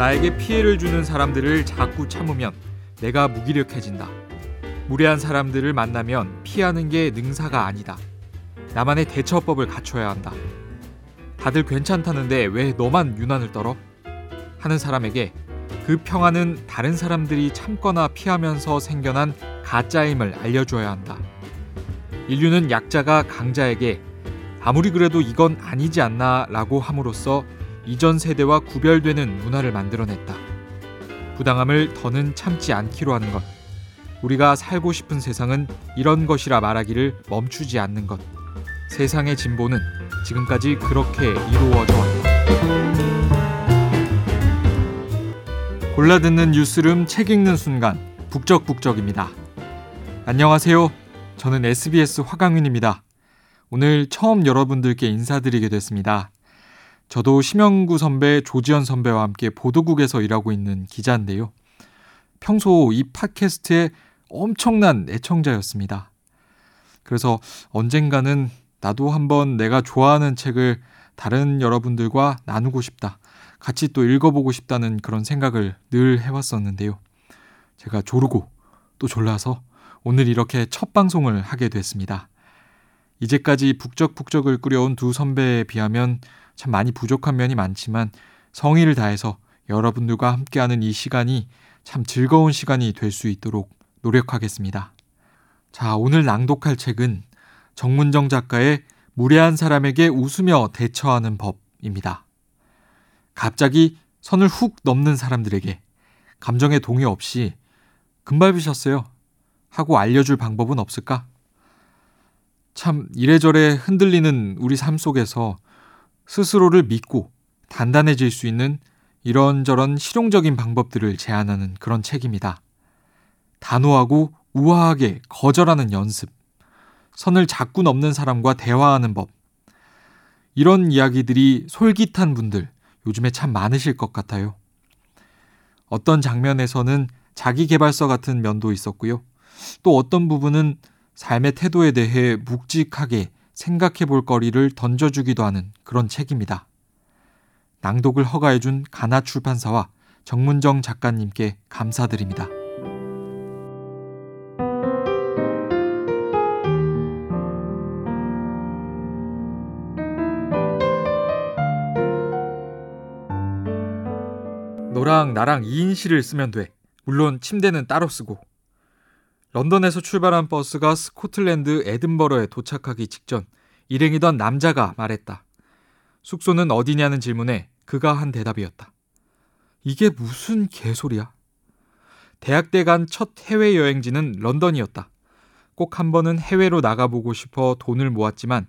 나에게 피해를 주는 사람들을 자꾸 참으면 내가 무기력해진다. 무례한 사람들을 만나면 피하는 게 능사가 아니다. 나만의 대처법을 갖춰야 한다. 다들 괜찮다는데 왜 너만 유난을 떨어? 하는 사람에게 그 평화는 다른 사람들이 참거나 피하면서 생겨난 가짜임을 알려줘야 한다. 인류는 약자가 강자에게 아무리 그래도 이건 아니지 않나 라고 함으로써 이전 세대와 구별되는 문화를 만들어냈다. 부당함을 더는 참지 않기로 하는 것. 우리가 살고 싶은 세상은 이런 것이라 말하기를 멈추지 않는 것. 세상의 진보는 지금까지 그렇게 이루어져 왔다. 골라 듣는 뉴스룸 책 읽는 순간 북적북적입니다. 안녕하세요. 저는 SBS 화강윤입니다. 오늘 처음 여러분들께 인사드리게 됐습니다. 저도 심영구 선배, 조지현 선배와 함께 보도국에서 일하고 있는 기자인데요. 평소 이 팟캐스트에 엄청난 애청자였습니다. 그래서 언젠가는 나도 한번 내가 좋아하는 책을 다른 여러분들과 나누고 싶다. 같이 또 읽어보고 싶다는 그런 생각을 늘 해왔었는데요. 제가 조르고 또 졸라서 오늘 이렇게 첫 방송을 하게 됐습니다. 이제까지 북적북적을 꾸려온 두 선배에 비하면 참 많이 부족한 면이 많지만 성의를 다해서 여러분들과 함께하는 이 시간이 참 즐거운 시간이 될 수 있도록 노력하겠습니다. 자, 오늘 낭독할 책은 정문정 작가의 무례한 사람에게 웃으며 대처하는 법입니다. 갑자기 선을 훅 넘는 사람들에게 감정의 동의 없이 금발비셨어요 하고 알려줄 방법은 없을까? 참 이래저래 흔들리는 우리 삶 속에서 스스로를 믿고 단단해질 수 있는 이런저런 실용적인 방법들을 제안하는 그런 책입니다. 단호하고 우아하게 거절하는 연습, 선을 자꾸 넘는 사람과 대화하는 법. 이런 이야기들이 솔깃한 분들 요즘에 참 많으실 것 같아요. 어떤 장면에서는 자기 개발서 같은 면도 있었고요. 또 어떤 부분은 삶의 태도에 대해 묵직하게 생각해 볼 거리를 던져주기도 하는 그런 책입니다. 낭독을 허가해준 가나 출판사와 정문정 작가님께 감사드립니다. 너랑 나랑 2인실을 쓰면 돼. 물론 침대는 따로 쓰고. 런던에서 출발한 버스가 스코틀랜드 에든버러에 도착하기 직전 일행이던 남자가 말했다. 숙소는 어디냐는 질문에 그가 한 대답이었다. 이게 무슨 개소리야? 대학 때 간 첫 해외 여행지는 런던이었다. 꼭 한 번은 해외로 나가보고 싶어 돈을 모았지만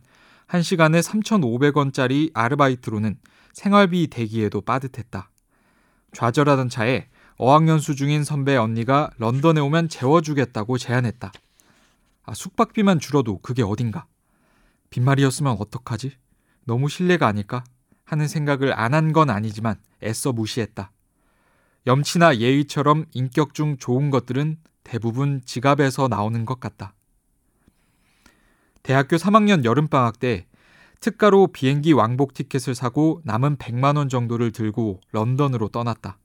한 시간에 3,500원짜리 아르바이트로는 생활비 대기에도 빠듯했다. 좌절하던 차에 어학연수 중인 선배 언니가 런던에 오면 재워주겠다고 제안했다. 아, 숙박비만 줄어도 그게 어딘가. 빈말이었으면 어떡하지? 너무 신뢰가 아닐까? 하는 생각을 안 한 건 아니지만 애써 무시했다. 염치나 예의처럼 인격 중 좋은 것들은 대부분 지갑에서 나오는 것 같다. 대학교 3학년 여름방학 때 특가로 비행기 왕복 티켓을 사고 남은 100만 원 정도를 들고 런던으로 떠났다.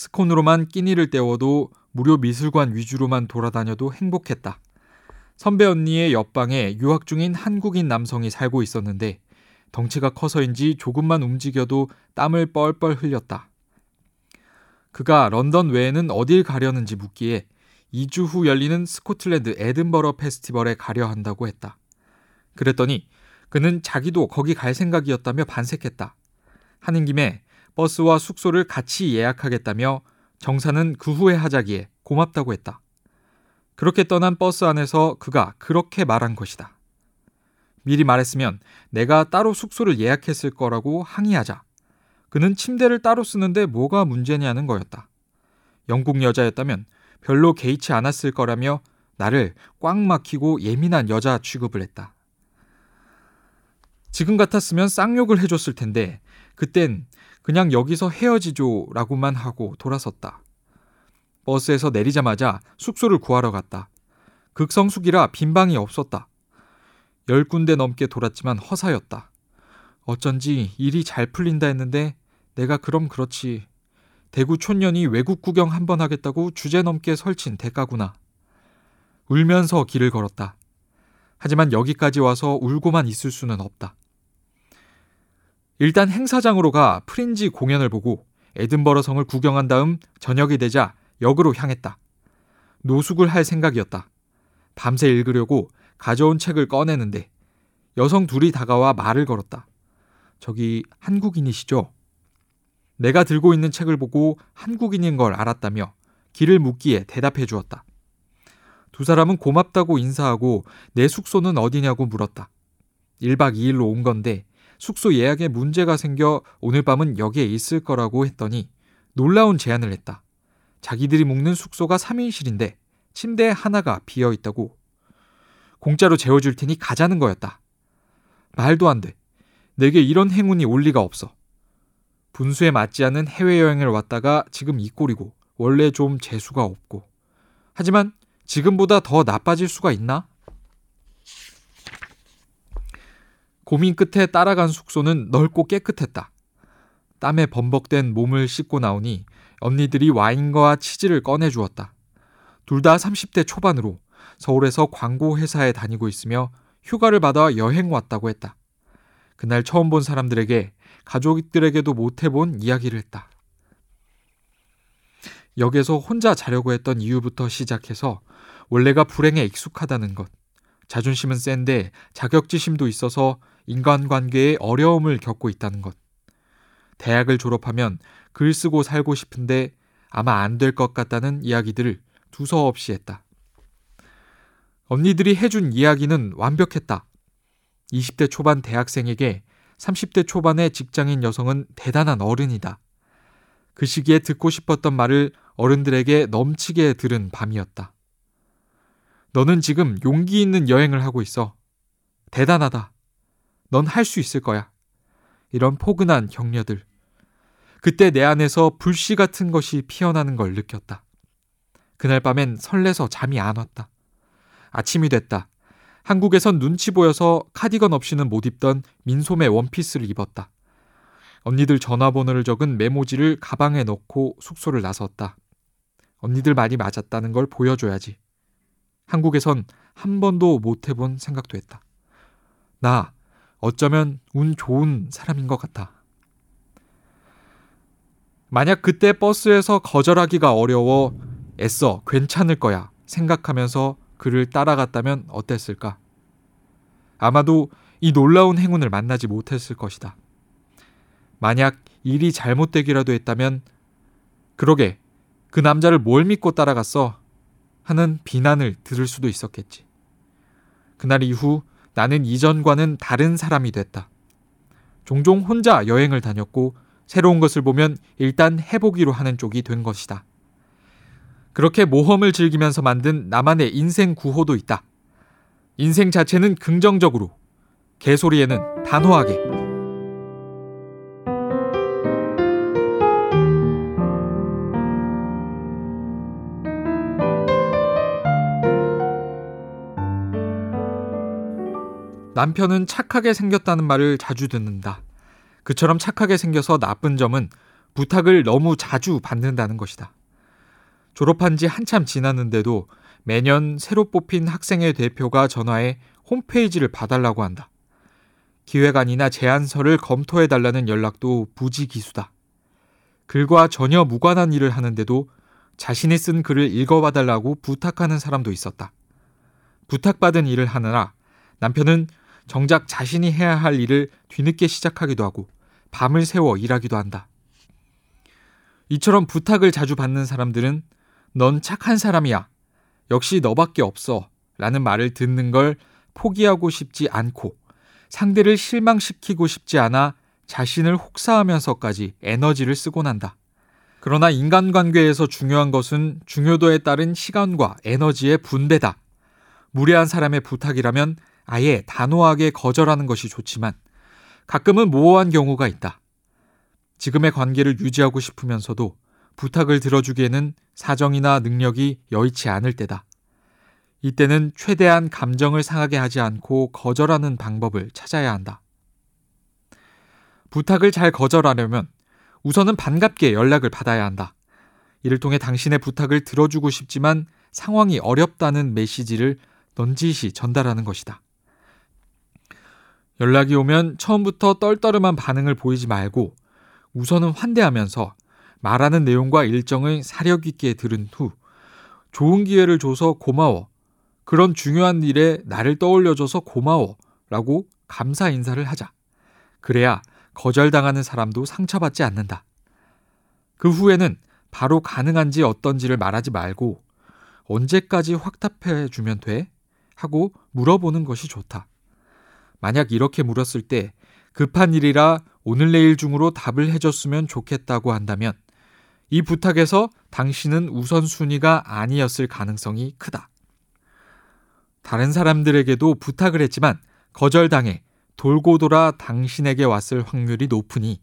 스콘으로만 끼니를 때워도 무료 미술관 위주로만 돌아다녀도 행복했다. 선배 언니의 옆방에 유학 중인 한국인 남성이 살고 있었는데 덩치가 커서인지 조금만 움직여도 땀을 뻘뻘 흘렸다. 그가 런던 외에는 어딜 가려는지 묻기에 2주 후 열리는 스코틀랜드 에든버러 페스티벌에 가려 한다고 했다. 그랬더니 그는 자기도 거기 갈 생각이었다며 반색했다. 하는 김에 버스와 숙소를 같이 예약하겠다며 정사는 그 후에 하자기에 고맙다고 했다. 그렇게 떠난 버스 안에서 그가 그렇게 말한 것이다. 미리 말했으면 내가 따로 숙소를 예약했을 거라고 항의하자. 그는 침대를 따로 쓰는데 뭐가 문제냐는 거였다. 영국 여자였다면 별로 개의치 않았을 거라며 나를 꽉 막히고 예민한 여자 취급을 했다. 지금 같았으면 쌍욕을 해줬을 텐데 그땐 그냥 여기서 헤어지죠라고만 하고 돌아섰다. 버스에서 내리자마자 숙소를 구하러 갔다. 극성수기라 빈 방이 없었다. 열 군데 넘게 돌았지만 허사였다. 어쩐지 일이 잘 풀린다 했는데 내가 그럼 그렇지. 대구 촌년이 외국 구경 한 번 하겠다고 주제 넘게 설친 대가구나. 울면서 길을 걸었다. 하지만 여기까지 와서 울고만 있을 수는 없다. 일단 행사장으로 가 프린지 공연을 보고 에든버러 성을 구경한 다음 저녁이 되자 역으로 향했다. 노숙을 할 생각이었다. 밤새 읽으려고 가져온 책을 꺼내는데 여성 둘이 다가와 말을 걸었다. 저기 한국인이시죠? 내가 들고 있는 책을 보고 한국인인 걸 알았다며 길을 묻기에 대답해 주었다. 두 사람은 고맙다고 인사하고 내 숙소는 어디냐고 물었다. 1박 2일로 온 건데 숙소 예약에 문제가 생겨 오늘 밤은 여기에 있을 거라고 했더니 놀라운 제안을 했다. 자기들이 묵는 숙소가 3인실인데 침대 하나가 비어 있다고. 공짜로 재워줄 테니 가자는 거였다. 말도 안 돼. 내게 이런 행운이 올 리가 없어. 분수에 맞지 않는 해외여행을 왔다가 지금 이 꼴이고 원래 좀 재수가 없고. 하지만 지금보다 더 나빠질 수가 있나? 고민 끝에 따라간 숙소는 넓고 깨끗했다. 땀에 범벅된 몸을 씻고 나오니 언니들이 와인과 치즈를 꺼내 주었다. 둘 다 30대 초반으로 서울에서 광고 회사에 다니고 있으며 휴가를 받아 여행 왔다고 했다. 그날 처음 본 사람들에게 가족들에게도 못 해본 이야기를 했다. 역에서 혼자 자려고 했던 이유부터 시작해서 원래가 불행에 익숙하다는 것. 자존심은 센데 자격지심도 있어서 인간관계에 어려움을 겪고 있다는 것. 대학을 졸업하면 글 쓰고 살고 싶은데 아마 안 될 것 같다는 이야기들을 두서없이 했다. 언니들이 해준 이야기는 완벽했다. 20대 초반 대학생에게 30대 초반의 직장인 여성은 대단한 어른이다. 그 시기에 듣고 싶었던 말을 어른들에게 넘치게 들은 밤이었다. 너는 지금 용기 있는 여행을 하고 있어. 대단하다. 넌 할 수 있을 거야. 이런 포근한 격려들. 그때 내 안에서 불씨 같은 것이 피어나는 걸 느꼈다. 그날 밤엔 설레서 잠이 안 왔다. 아침이 됐다. 한국에선 눈치 보여서 카디건 없이는 못 입던 민소매 원피스를 입었다. 언니들 전화번호를 적은 메모지를 가방에 넣고 숙소를 나섰다. 언니들 말이 맞았다는 걸 보여줘야지. 한국에선 한 번도 못 해본 생각도 했다. 나 어쩌면 운 좋은 사람인 것 같아. 만약 그때 버스에서 거절하기가 어려워 애써 괜찮을 거야 생각하면서 그를 따라갔다면 어땠을까? 아마도 이 놀라운 행운을 만나지 못했을 것이다. 만약 일이 잘못되기라도 했다면, 그러게, 그 남자를 뭘 믿고 따라갔어? 하는 비난을 들을 수도 있었겠지. 그날 이후 나는 이전과는 다른 사람이 됐다. 종종 혼자 여행을 다녔고, 새로운 것을 보면 일단 해보기로 하는 쪽이 된 것이다. 그렇게 모험을 즐기면서 만든 나만의 인생 구호도 있다. 인생 자체는 긍정적으로, 개소리에는 단호하게. 남편은 착하게 생겼다는 말을 자주 듣는다. 그처럼 착하게 생겨서 나쁜 점은 부탁을 너무 자주 받는다는 것이다. 졸업한 지 한참 지났는데도 매년 새로 뽑힌 학생회 대표가 전화해 홈페이지를 봐달라고 한다. 기획안이나 제안서를 검토해달라는 연락도 부지기수다. 글과 전혀 무관한 일을 하는데도 자신이 쓴 글을 읽어봐달라고 부탁하는 사람도 있었다. 부탁받은 일을 하느라 남편은 정작 자신이 해야 할 일을 뒤늦게 시작하기도 하고 밤을 새워 일하기도 한다. 이처럼 부탁을 자주 받는 사람들은 넌 착한 사람이야. 역시 너밖에 없어. 라는 말을 듣는 걸 포기하고 싶지 않고 상대를 실망시키고 싶지 않아 자신을 혹사하면서까지 에너지를 쓰곤 한다. 그러나 인간관계에서 중요한 것은 중요도에 따른 시간과 에너지의 분배다. 무례한 사람의 부탁이라면 아예 단호하게 거절하는 것이 좋지만 가끔은 모호한 경우가 있다. 지금의 관계를 유지하고 싶으면서도 부탁을 들어주기에는 사정이나 능력이 여의치 않을 때다. 이때는 최대한 감정을 상하게 하지 않고 거절하는 방법을 찾아야 한다. 부탁을 잘 거절하려면 우선은 반갑게 연락을 받아야 한다. 이를 통해 당신의 부탁을 들어주고 싶지만 상황이 어렵다는 메시지를 넌지시 전달하는 것이다. 연락이 오면 처음부터 떨떠름한 반응을 보이지 말고 우선은 환대하면서 말하는 내용과 일정을 사력 있게 들은 후 좋은 기회를 줘서 고마워. 그런 중요한 일에 나를 떠올려줘서 고마워. 라고 감사 인사를 하자. 그래야 거절당하는 사람도 상처받지 않는다. 그 후에는 바로 가능한지 어떤지를 말하지 말고 언제까지 확답해 주면 돼? 하고 물어보는 것이 좋다. 만약 이렇게 물었을 때 급한 일이라 오늘 내일 중으로 답을 해줬으면 좋겠다고 한다면 이 부탁에서 당신은 우선순위가 아니었을 가능성이 크다. 다른 사람들에게도 부탁을 했지만 거절당해 돌고 돌아 당신에게 왔을 확률이 높으니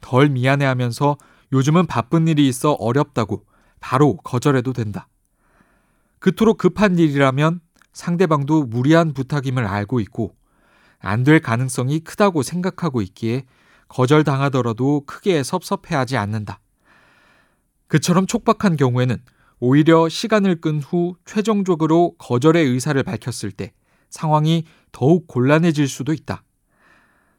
덜 미안해 하면서 요즘은 바쁜 일이 있어 어렵다고 바로 거절해도 된다. 그토록 급한 일이라면 상대방도 무리한 부탁임을 알고 있고 안 될 가능성이 크다고 생각하고 있기에 거절당하더라도 크게 섭섭해하지 않는다. 그처럼 촉박한 경우에는 오히려 시간을 끈 후 최종적으로 거절의 의사를 밝혔을 때 상황이 더욱 곤란해질 수도 있다.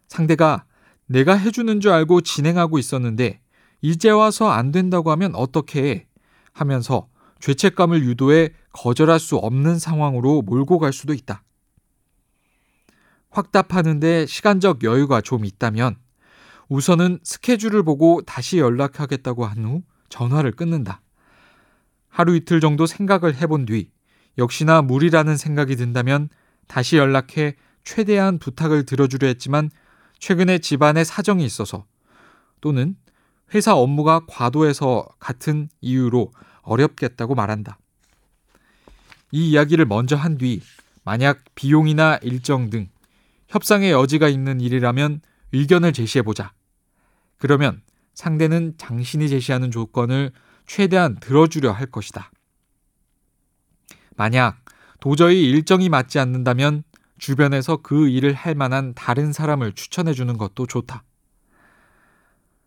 상대가 내가 해주는 줄 알고 진행하고 있었는데 이제 와서 안 된다고 하면 어떻게 해? 하면서 죄책감을 유도해 거절할 수 없는 상황으로 몰고 갈 수도 있다. 확답하는데 시간적 여유가 좀 있다면 우선은 스케줄을 보고 다시 연락하겠다고 한 후 전화를 끊는다. 하루 이틀 정도 생각을 해본 뒤 역시나 무리라는 생각이 든다면 다시 연락해 최대한 부탁을 들어주려 했지만 최근에 집안에 사정이 있어서 또는 회사 업무가 과도해서 같은 이유로 어렵겠다고 말한다. 이 이야기를 먼저 한 뒤 만약 비용이나 일정 등 협상의 여지가 있는 일이라면 의견을 제시해보자. 그러면 상대는 당신이 제시하는 조건을 최대한 들어주려 할 것이다. 만약 도저히 일정이 맞지 않는다면 주변에서 그 일을 할 만한 다른 사람을 추천해 주는 것도 좋다.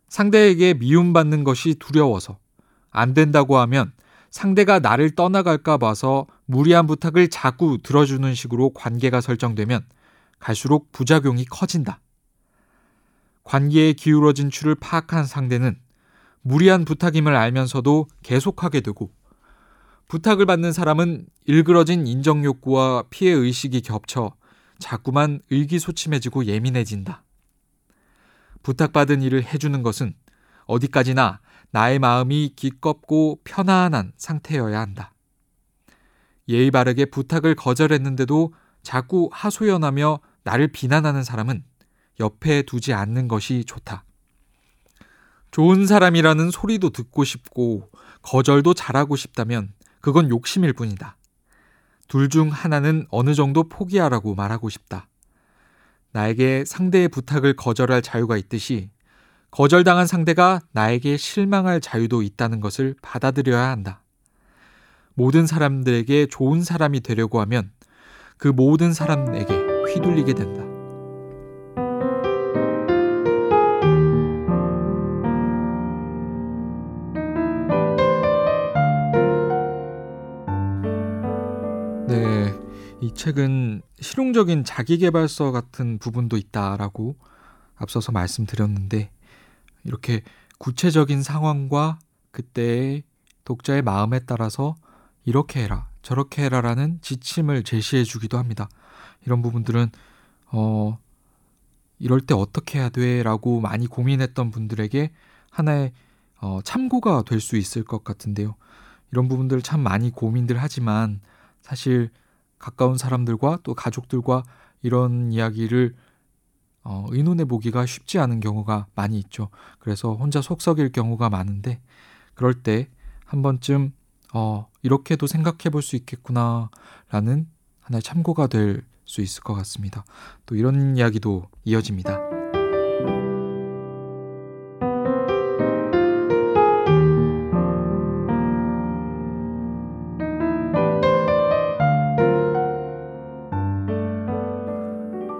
상대에게 미움받는 것이 두려워서 안 된다고 하면 상대가 나를 떠나갈까 봐서 무리한 부탁을 자꾸 들어주는 식으로 관계가 설정되면 갈수록 부작용이 커진다. 관계의 기울어진 추를 파악한 상대는 무리한 부탁임을 알면서도 계속하게 되고 부탁을 받는 사람은 일그러진 인정 욕구와 피해 의식이 겹쳐 자꾸만 의기소침해지고 예민해진다. 부탁받은 일을 해주는 것은 어디까지나 나의 마음이 기껍고 편안한 상태여야 한다. 예의 바르게 부탁을 거절했는데도 자꾸 하소연하며 나를 비난하는 사람은 옆에 두지 않는 것이 좋다. 좋은 사람이라는 소리도 듣고 싶고 거절도 잘하고 싶다면 그건 욕심일 뿐이다. 둘 중 하나는 어느 정도 포기하라고 말하고 싶다. 나에게 상대의 부탁을 거절할 자유가 있듯이 거절당한 상대가 나에게 실망할 자유도 있다는 것을 받아들여야 한다. 모든 사람들에게 좋은 사람이 되려고 하면 그 모든 사람에게 휘둘리게 된다. 이 책은 실용적인 자기개발서 같은 부분도 있다라고 앞서서 말씀드렸는데 이렇게 구체적인 상황과 그때의 독자의 마음에 따라서 이렇게 해라, 저렇게 해라라는 지침을 제시해 주기도 합니다. 이런 부분들은 어 이럴 때 어떻게 해야 돼라고 많이 고민했던 분들에게 하나의 어, 참고가 될 수 있을 것 같은데요. 이런 부분들 참 많이 고민들 하지만 사실 가까운 사람들과 또 가족들과 이런 이야기를 어, 의논해 보기가 쉽지 않은 경우가 많이 있죠. 그래서 혼자 속 썩일 경우가 많은데 그럴 때 한 번쯤 어, 이렇게도 생각해 볼 수 있겠구나라는 하나의 참고가 될 수 있을 것 같습니다. 또 이런 이야기도 이어집니다.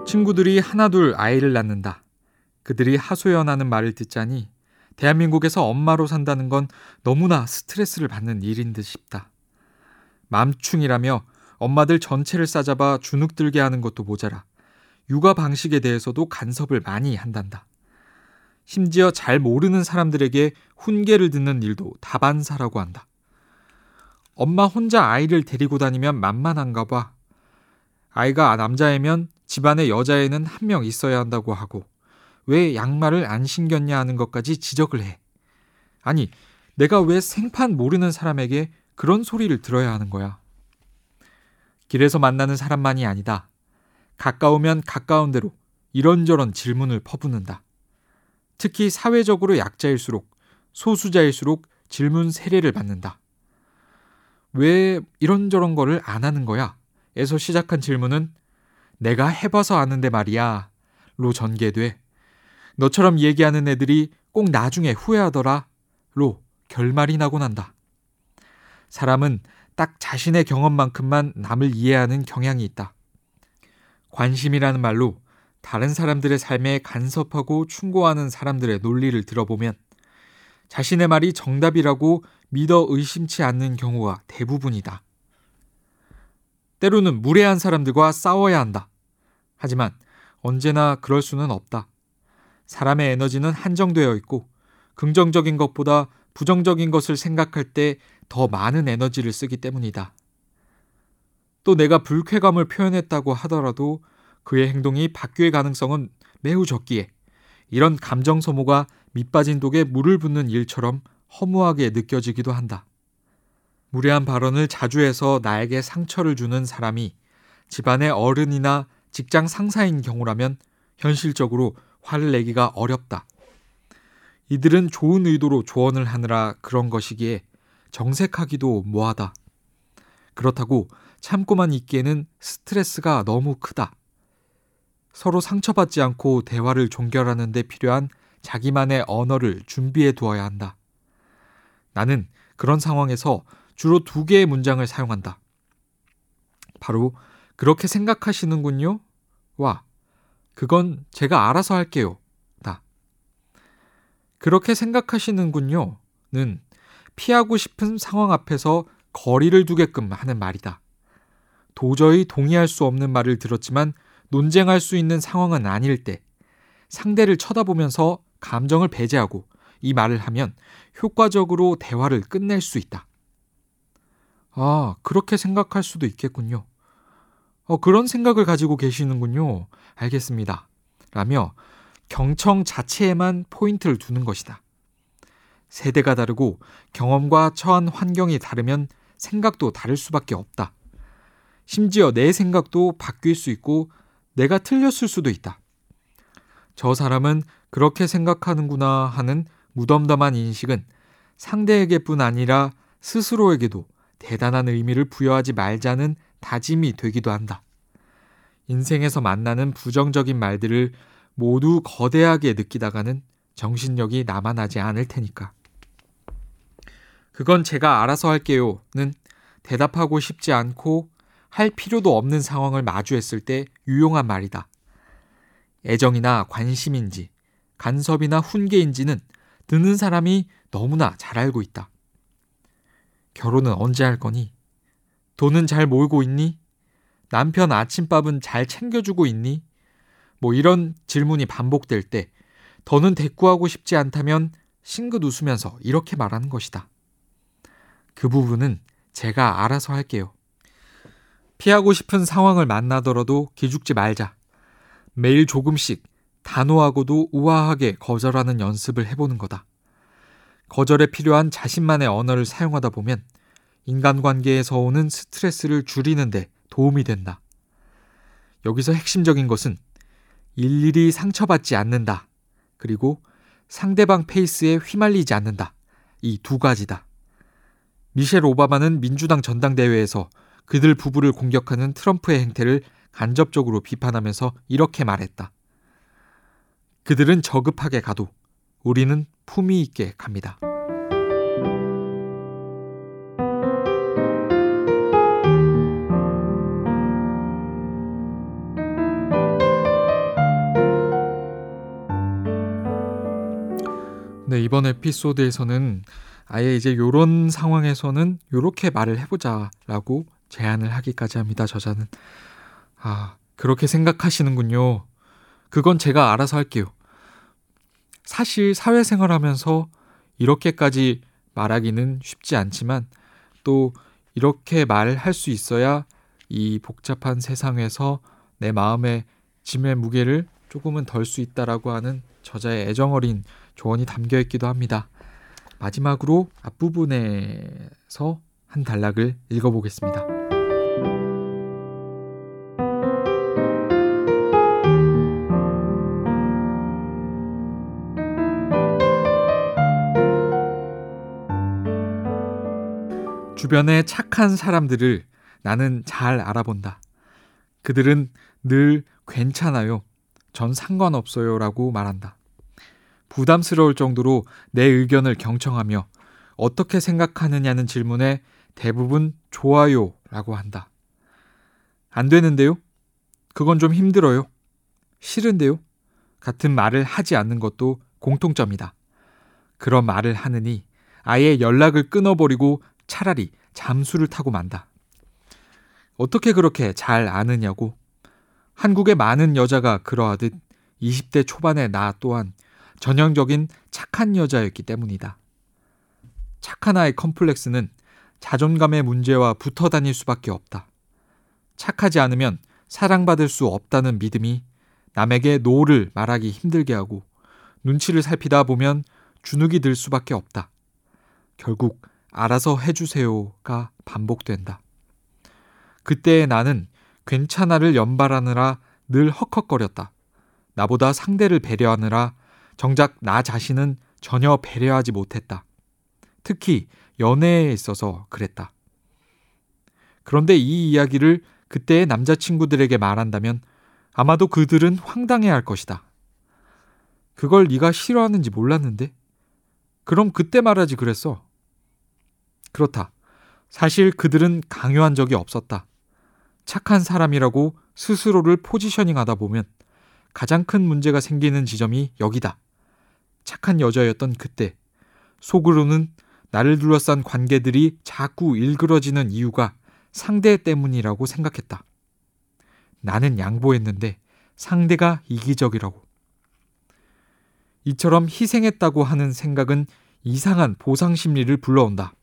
친구들이 하나둘 아이를 낳는다. 그들이 하소연하는 말을 듣자니 대한민국에서 엄마로 산다는 건 너무나 스트레스를 받는 일인 듯 싶다. 맘충이라며 엄마들 전체를 싸잡아 주눅들게 하는 것도 모자라 육아 방식에 대해서도 간섭을 많이 한단다. 심지어 잘 모르는 사람들에게 훈계를 듣는 일도 다반사라고 한다. 엄마 혼자 아이를 데리고 다니면 만만한가 봐. 아이가 남자애면 집안에 여자애는 한 명 있어야 한다고 하고 왜 양말을 안 신겼냐 하는 것까지 지적을 해. 아니, 내가 왜 생판 모르는 사람에게 그런 소리를 들어야 하는 거야? 길에서 만나는 사람만이 아니다. 가까우면 가까운 대로 이런저런 질문을 퍼붓는다. 특히 사회적으로 약자일수록 소수자일수록 질문 세례를 받는다. 왜 이런저런 거를 안 하는 거야? 에서 시작한 질문은 내가 해봐서 아는데 말이야. 로 전개돼. 너처럼 얘기하는 애들이 꼭 나중에 후회하더라. 로 결말이 나고 난다. 사람은 딱 자신의 경험만큼만 남을 이해하는 경향이 있다. 관심이라는 말로 다른 사람들의 삶에 간섭하고 충고하는 사람들의 논리를 들어보면 자신의 말이 정답이라고 믿어 의심치 않는 경우가 대부분이다. 때로는 무례한 사람들과 싸워야 한다. 하지만 언제나 그럴 수는 없다. 사람의 에너지는 한정되어 있고 긍정적인 것보다 부정적인 것을 생각할 때 더 많은 에너지를 쓰기 때문이다. 또 내가 불쾌감을 표현했다고 하더라도 그의 행동이 바뀔 가능성은 매우 적기에 이런 감정 소모가 밑빠진 독에 물을 붓는 일처럼 허무하게 느껴지기도 한다. 무례한 발언을 자주 해서 나에게 상처를 주는 사람이 집안의 어른이나 직장 상사인 경우라면 현실적으로 화를 내기가 어렵다. 이들은 좋은 의도로 조언을 하느라 그런 것이기에 정색하기도 뭐하다. 그렇다고 참고만 있기에는 스트레스가 너무 크다. 서로 상처받지 않고 대화를 종결하는 데 필요한 자기만의 언어를 준비해 두어야 한다. 나는 그런 상황에서 주로 두 개의 문장을 사용한다. 바로 그렇게 생각하시는군요. 와, 그건 제가 알아서 할게요. 다. 그렇게 생각하시는군요. 는 피하고 싶은 상황 앞에서 거리를 두게끔 하는 말이다. 도저히 동의할 수 없는 말을 들었지만 논쟁할 수 있는 상황은 아닐 때 상대를 쳐다보면서 감정을 배제하고 이 말을 하면 효과적으로 대화를 끝낼 수 있다. 아, 그렇게 생각할 수도 있겠군요. 어, 그런 생각을 가지고 계시는군요. 알겠습니다. 라며 경청 자체에만 포인트를 두는 것이다. 세대가 다르고 경험과 처한 환경이 다르면 생각도 다를 수밖에 없다. 심지어 내 생각도 바뀔 수 있고 내가 틀렸을 수도 있다. 저 사람은 그렇게 생각하는구나 하는 무덤덤한 인식은 상대에게뿐 아니라 스스로에게도 대단한 의미를 부여하지 말자는 다짐이 되기도 한다. 인생에서 만나는 부정적인 말들을 모두 거대하게 느끼다가는 정신력이 남아나지 않을 테니까. 그건 제가 알아서 할게요는 대답하고 싶지 않고 할 필요도 없는 상황을 마주했을 때 유용한 말이다. 애정이나 관심인지 간섭이나 훈계인지는 듣는 사람이 너무나 잘 알고 있다. 결혼은 언제 할 거니? 돈은 잘 모으고 있니? 남편 아침밥은 잘 챙겨주고 있니? 뭐 이런 질문이 반복될 때 더는 대꾸하고 싶지 않다면 싱긋 웃으면서 이렇게 말하는 것이다. 그 부분은 제가 알아서 할게요. 피하고 싶은 상황을 만나더라도 기죽지 말자. 매일 조금씩 단호하고도 우아하게 거절하는 연습을 해보는 거다. 거절에 필요한 자신만의 언어를 사용하다 보면 인간관계에서 오는 스트레스를 줄이는데 도움이 된다. 여기서 핵심적인 것은 일일이 상처받지 않는다. 그리고 상대방 페이스에 휘말리지 않는다. 이 두 가지다. 미셸 오바마는 민주당 전당대회에서 그들 부부를 공격하는 트럼프의 행태를 간접적으로 비판하면서 이렇게 말했다. 그들은 저급하게 가도 우리는 품위 있게 갑니다. 네, 이번 에피소드에서는 아예 이제 요런 상황에서는 요렇게 말을 해보자라고 제안을 하기까지 합니다, 저자는. 아, 그렇게 생각하시는군요. 그건 제가 알아서 할게요. 사실 사회생활 하면서 이렇게까지 말하기는 쉽지 않지만 또 이렇게 말할 수 있어야 이 복잡한 세상에서 내 마음의 짐의 무게를 조금은 덜 수 있다라고 하는 저자의 애정어린 조언이 담겨 있기도 합니다. 마지막으로 앞부분에서 한 단락을 읽어보겠습니다. 주변의 착한 사람들을 나는 잘 알아본다. 그들은 늘 괜찮아요. 전 상관없어요. 라고 말한다. 부담스러울 정도로 내 의견을 경청하며 어떻게 생각하느냐는 질문에 대부분 좋아요. 라고 한다. 안 되는데요? 그건 좀 힘들어요. 싫은데요? 같은 말을 하지 않는 것도 공통점이다. 그런 말을 하느니 아예 연락을 끊어버리고 차라리 잠수를 타고 만다. 어떻게 그렇게 잘 아느냐고. 한국의 많은 여자가 그러하듯 20대 초반의 나 또한 전형적인 착한 여자였기 때문이다. 착한 아이 컴플렉스는 자존감의 문제와 붙어 다닐 수밖에 없다. 착하지 않으면 사랑받을 수 없다는 믿음이 남에게 no를 말하기 힘들게 하고 눈치를 살피다 보면 주눅이 들 수밖에 없다. 결국 알아서 해주세요가 반복된다. 그때 나는 괜찮아를 연발하느라 늘 헉헉거렸다. 나보다 상대를 배려하느라 정작 나 자신은 전혀 배려하지 못했다. 특히 연애에 있어서 그랬다. 그런데 이 이야기를 그때의 남자친구들에게 말한다면 아마도 그들은 황당해 할 것이다. 그걸 네가 싫어하는지 몰랐는데? 그럼 그때 말하지 그랬어. 그렇다. 사실 그들은 강요한 적이 없었다. 착한 사람이라고 스스로를 포지셔닝 하다 보면 가장 큰 문제가 생기는 지점이 여기다. 착한 여자였던 그때 속으로는 나를 둘러싼 관계들이 자꾸 일그러지는 이유가 상대 때문이라고 생각했다. 나는 양보했는데 상대가 이기적이라고. 이처럼 희생했다고 하는 생각은 이상한 보상 심리를 불러온다.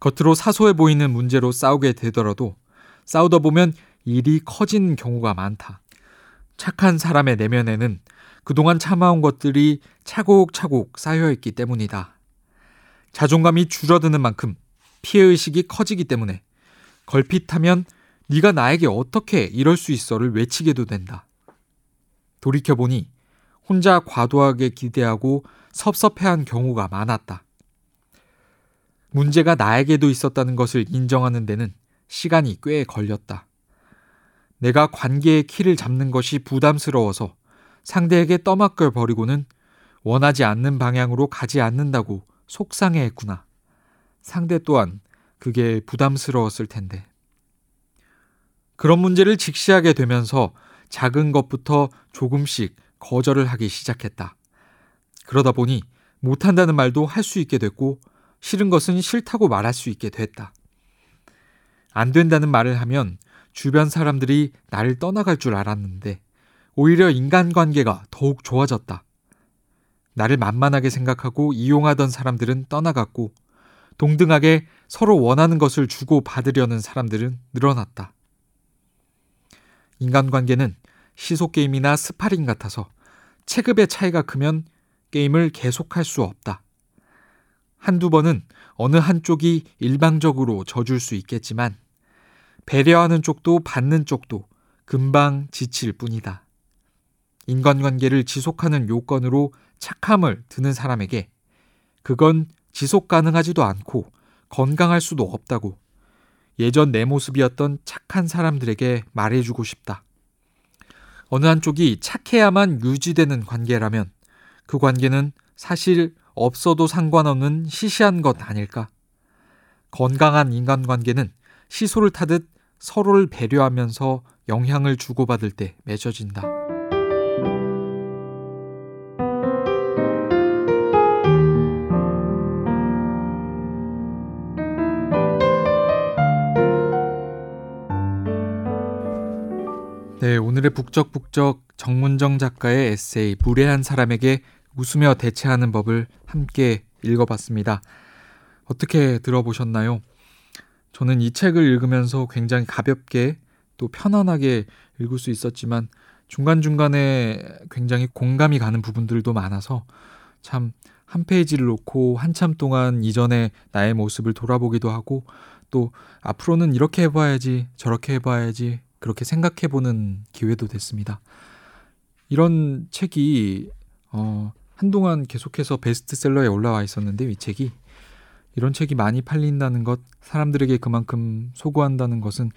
겉으로 사소해 보이는 문제로 싸우게 되더라도 싸우다 보면 일이 커진 경우가 많다. 착한 사람의 내면에는 그동안 참아온 것들이 차곡차곡 쌓여있기 때문이다. 자존감이 줄어드는 만큼 피해의식이 커지기 때문에 걸핏하면 네가 나에게 어떻게 이럴 수 있어를 외치게도 된다. 돌이켜보니 혼자 과도하게 기대하고 섭섭해한 경우가 많았다. 문제가 나에게도 있었다는 것을 인정하는 데는 시간이 꽤 걸렸다. 내가 관계의 키를 잡는 것이 부담스러워서 상대에게 떠맡겨 버리고는 원하지 않는 방향으로 가지 않는다고 속상해 했구나. 상대 또한 그게 부담스러웠을 텐데. 그런 문제를 직시하게 되면서 작은 것부터 조금씩 거절을 하기 시작했다. 그러다 보니 못한다는 말도 할 수 있게 됐고 싫은 것은 싫다고 말할 수 있게 됐다. 안 된다는 말을 하면 주변 사람들이 나를 떠나갈 줄 알았는데 오히려 인간관계가 더욱 좋아졌다. 나를 만만하게 생각하고 이용하던 사람들은 떠나갔고 동등하게 서로 원하는 것을 주고 받으려는 사람들은 늘어났다. 인간관계는 시소게임이나 스파링 같아서 체급의 차이가 크면 게임을 계속할 수 없다. 한두 번은 어느 한쪽이 일방적으로 져줄 수 있겠지만 배려하는 쪽도 받는 쪽도 금방 지칠 뿐이다. 인간관계를 지속하는 요건으로 착함을 드는 사람에게 그건 지속 가능하지도 않고 건강할 수도 없다고 예전 내 모습이었던 착한 사람들에게 말해주고 싶다. 어느 한쪽이 착해야만 유지되는 관계라면 그 관계는 사실 없어도 상관없는 시시한 것 아닐까? 건강한 인간관계는 시소를 타듯 서로를 배려하면서 영향을 주고받을 때 맺어진다. 네, 오늘의 북적북적 정문정 작가의 에세이 무례한 사람에게 웃으며 대체하는 법을 함께 읽어봤습니다. 어떻게 들어보셨나요? 저는 이 책을 읽으면서 굉장히 가볍게 또 편안하게 읽을 수 있었지만 중간중간에 굉장히 공감이 가는 부분들도 많아서 참 한 페이지를 놓고 한참 동안 이전의 나의 모습을 돌아보기도 하고 또 앞으로는 이렇게 해봐야지 저렇게 해봐야지 그렇게 생각해보는 기회도 됐습니다. 이런 책이 어, 한동안 계속해서 베스트셀러에 올라와 있었는데 이 책이 이런 책이 많이 팔린다는 것, 사람들에게 그만큼 소구한다는 것은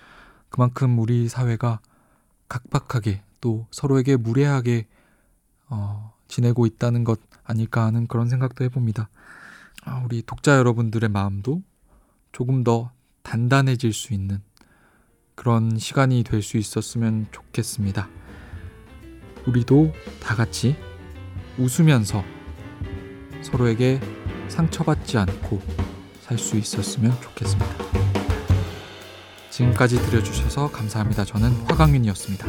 그만큼 우리 사회가 각박하게 또 서로에게 무례하게 어, 지내고 있다는 것 아닐까 하는 그런 생각도 해봅니다. 아, 우리 독자 여러분들의 마음도 조금 더 단단해질 수 있는 그런 시간이 될 수 있었으면 좋겠습니다. 우리도 다 같이 웃으면서 서로에게 상처받지 않고 살 수 있었으면 좋겠습니다. 지금까지 들려주셔서 감사합니다. 저는 화강윤이었습니다.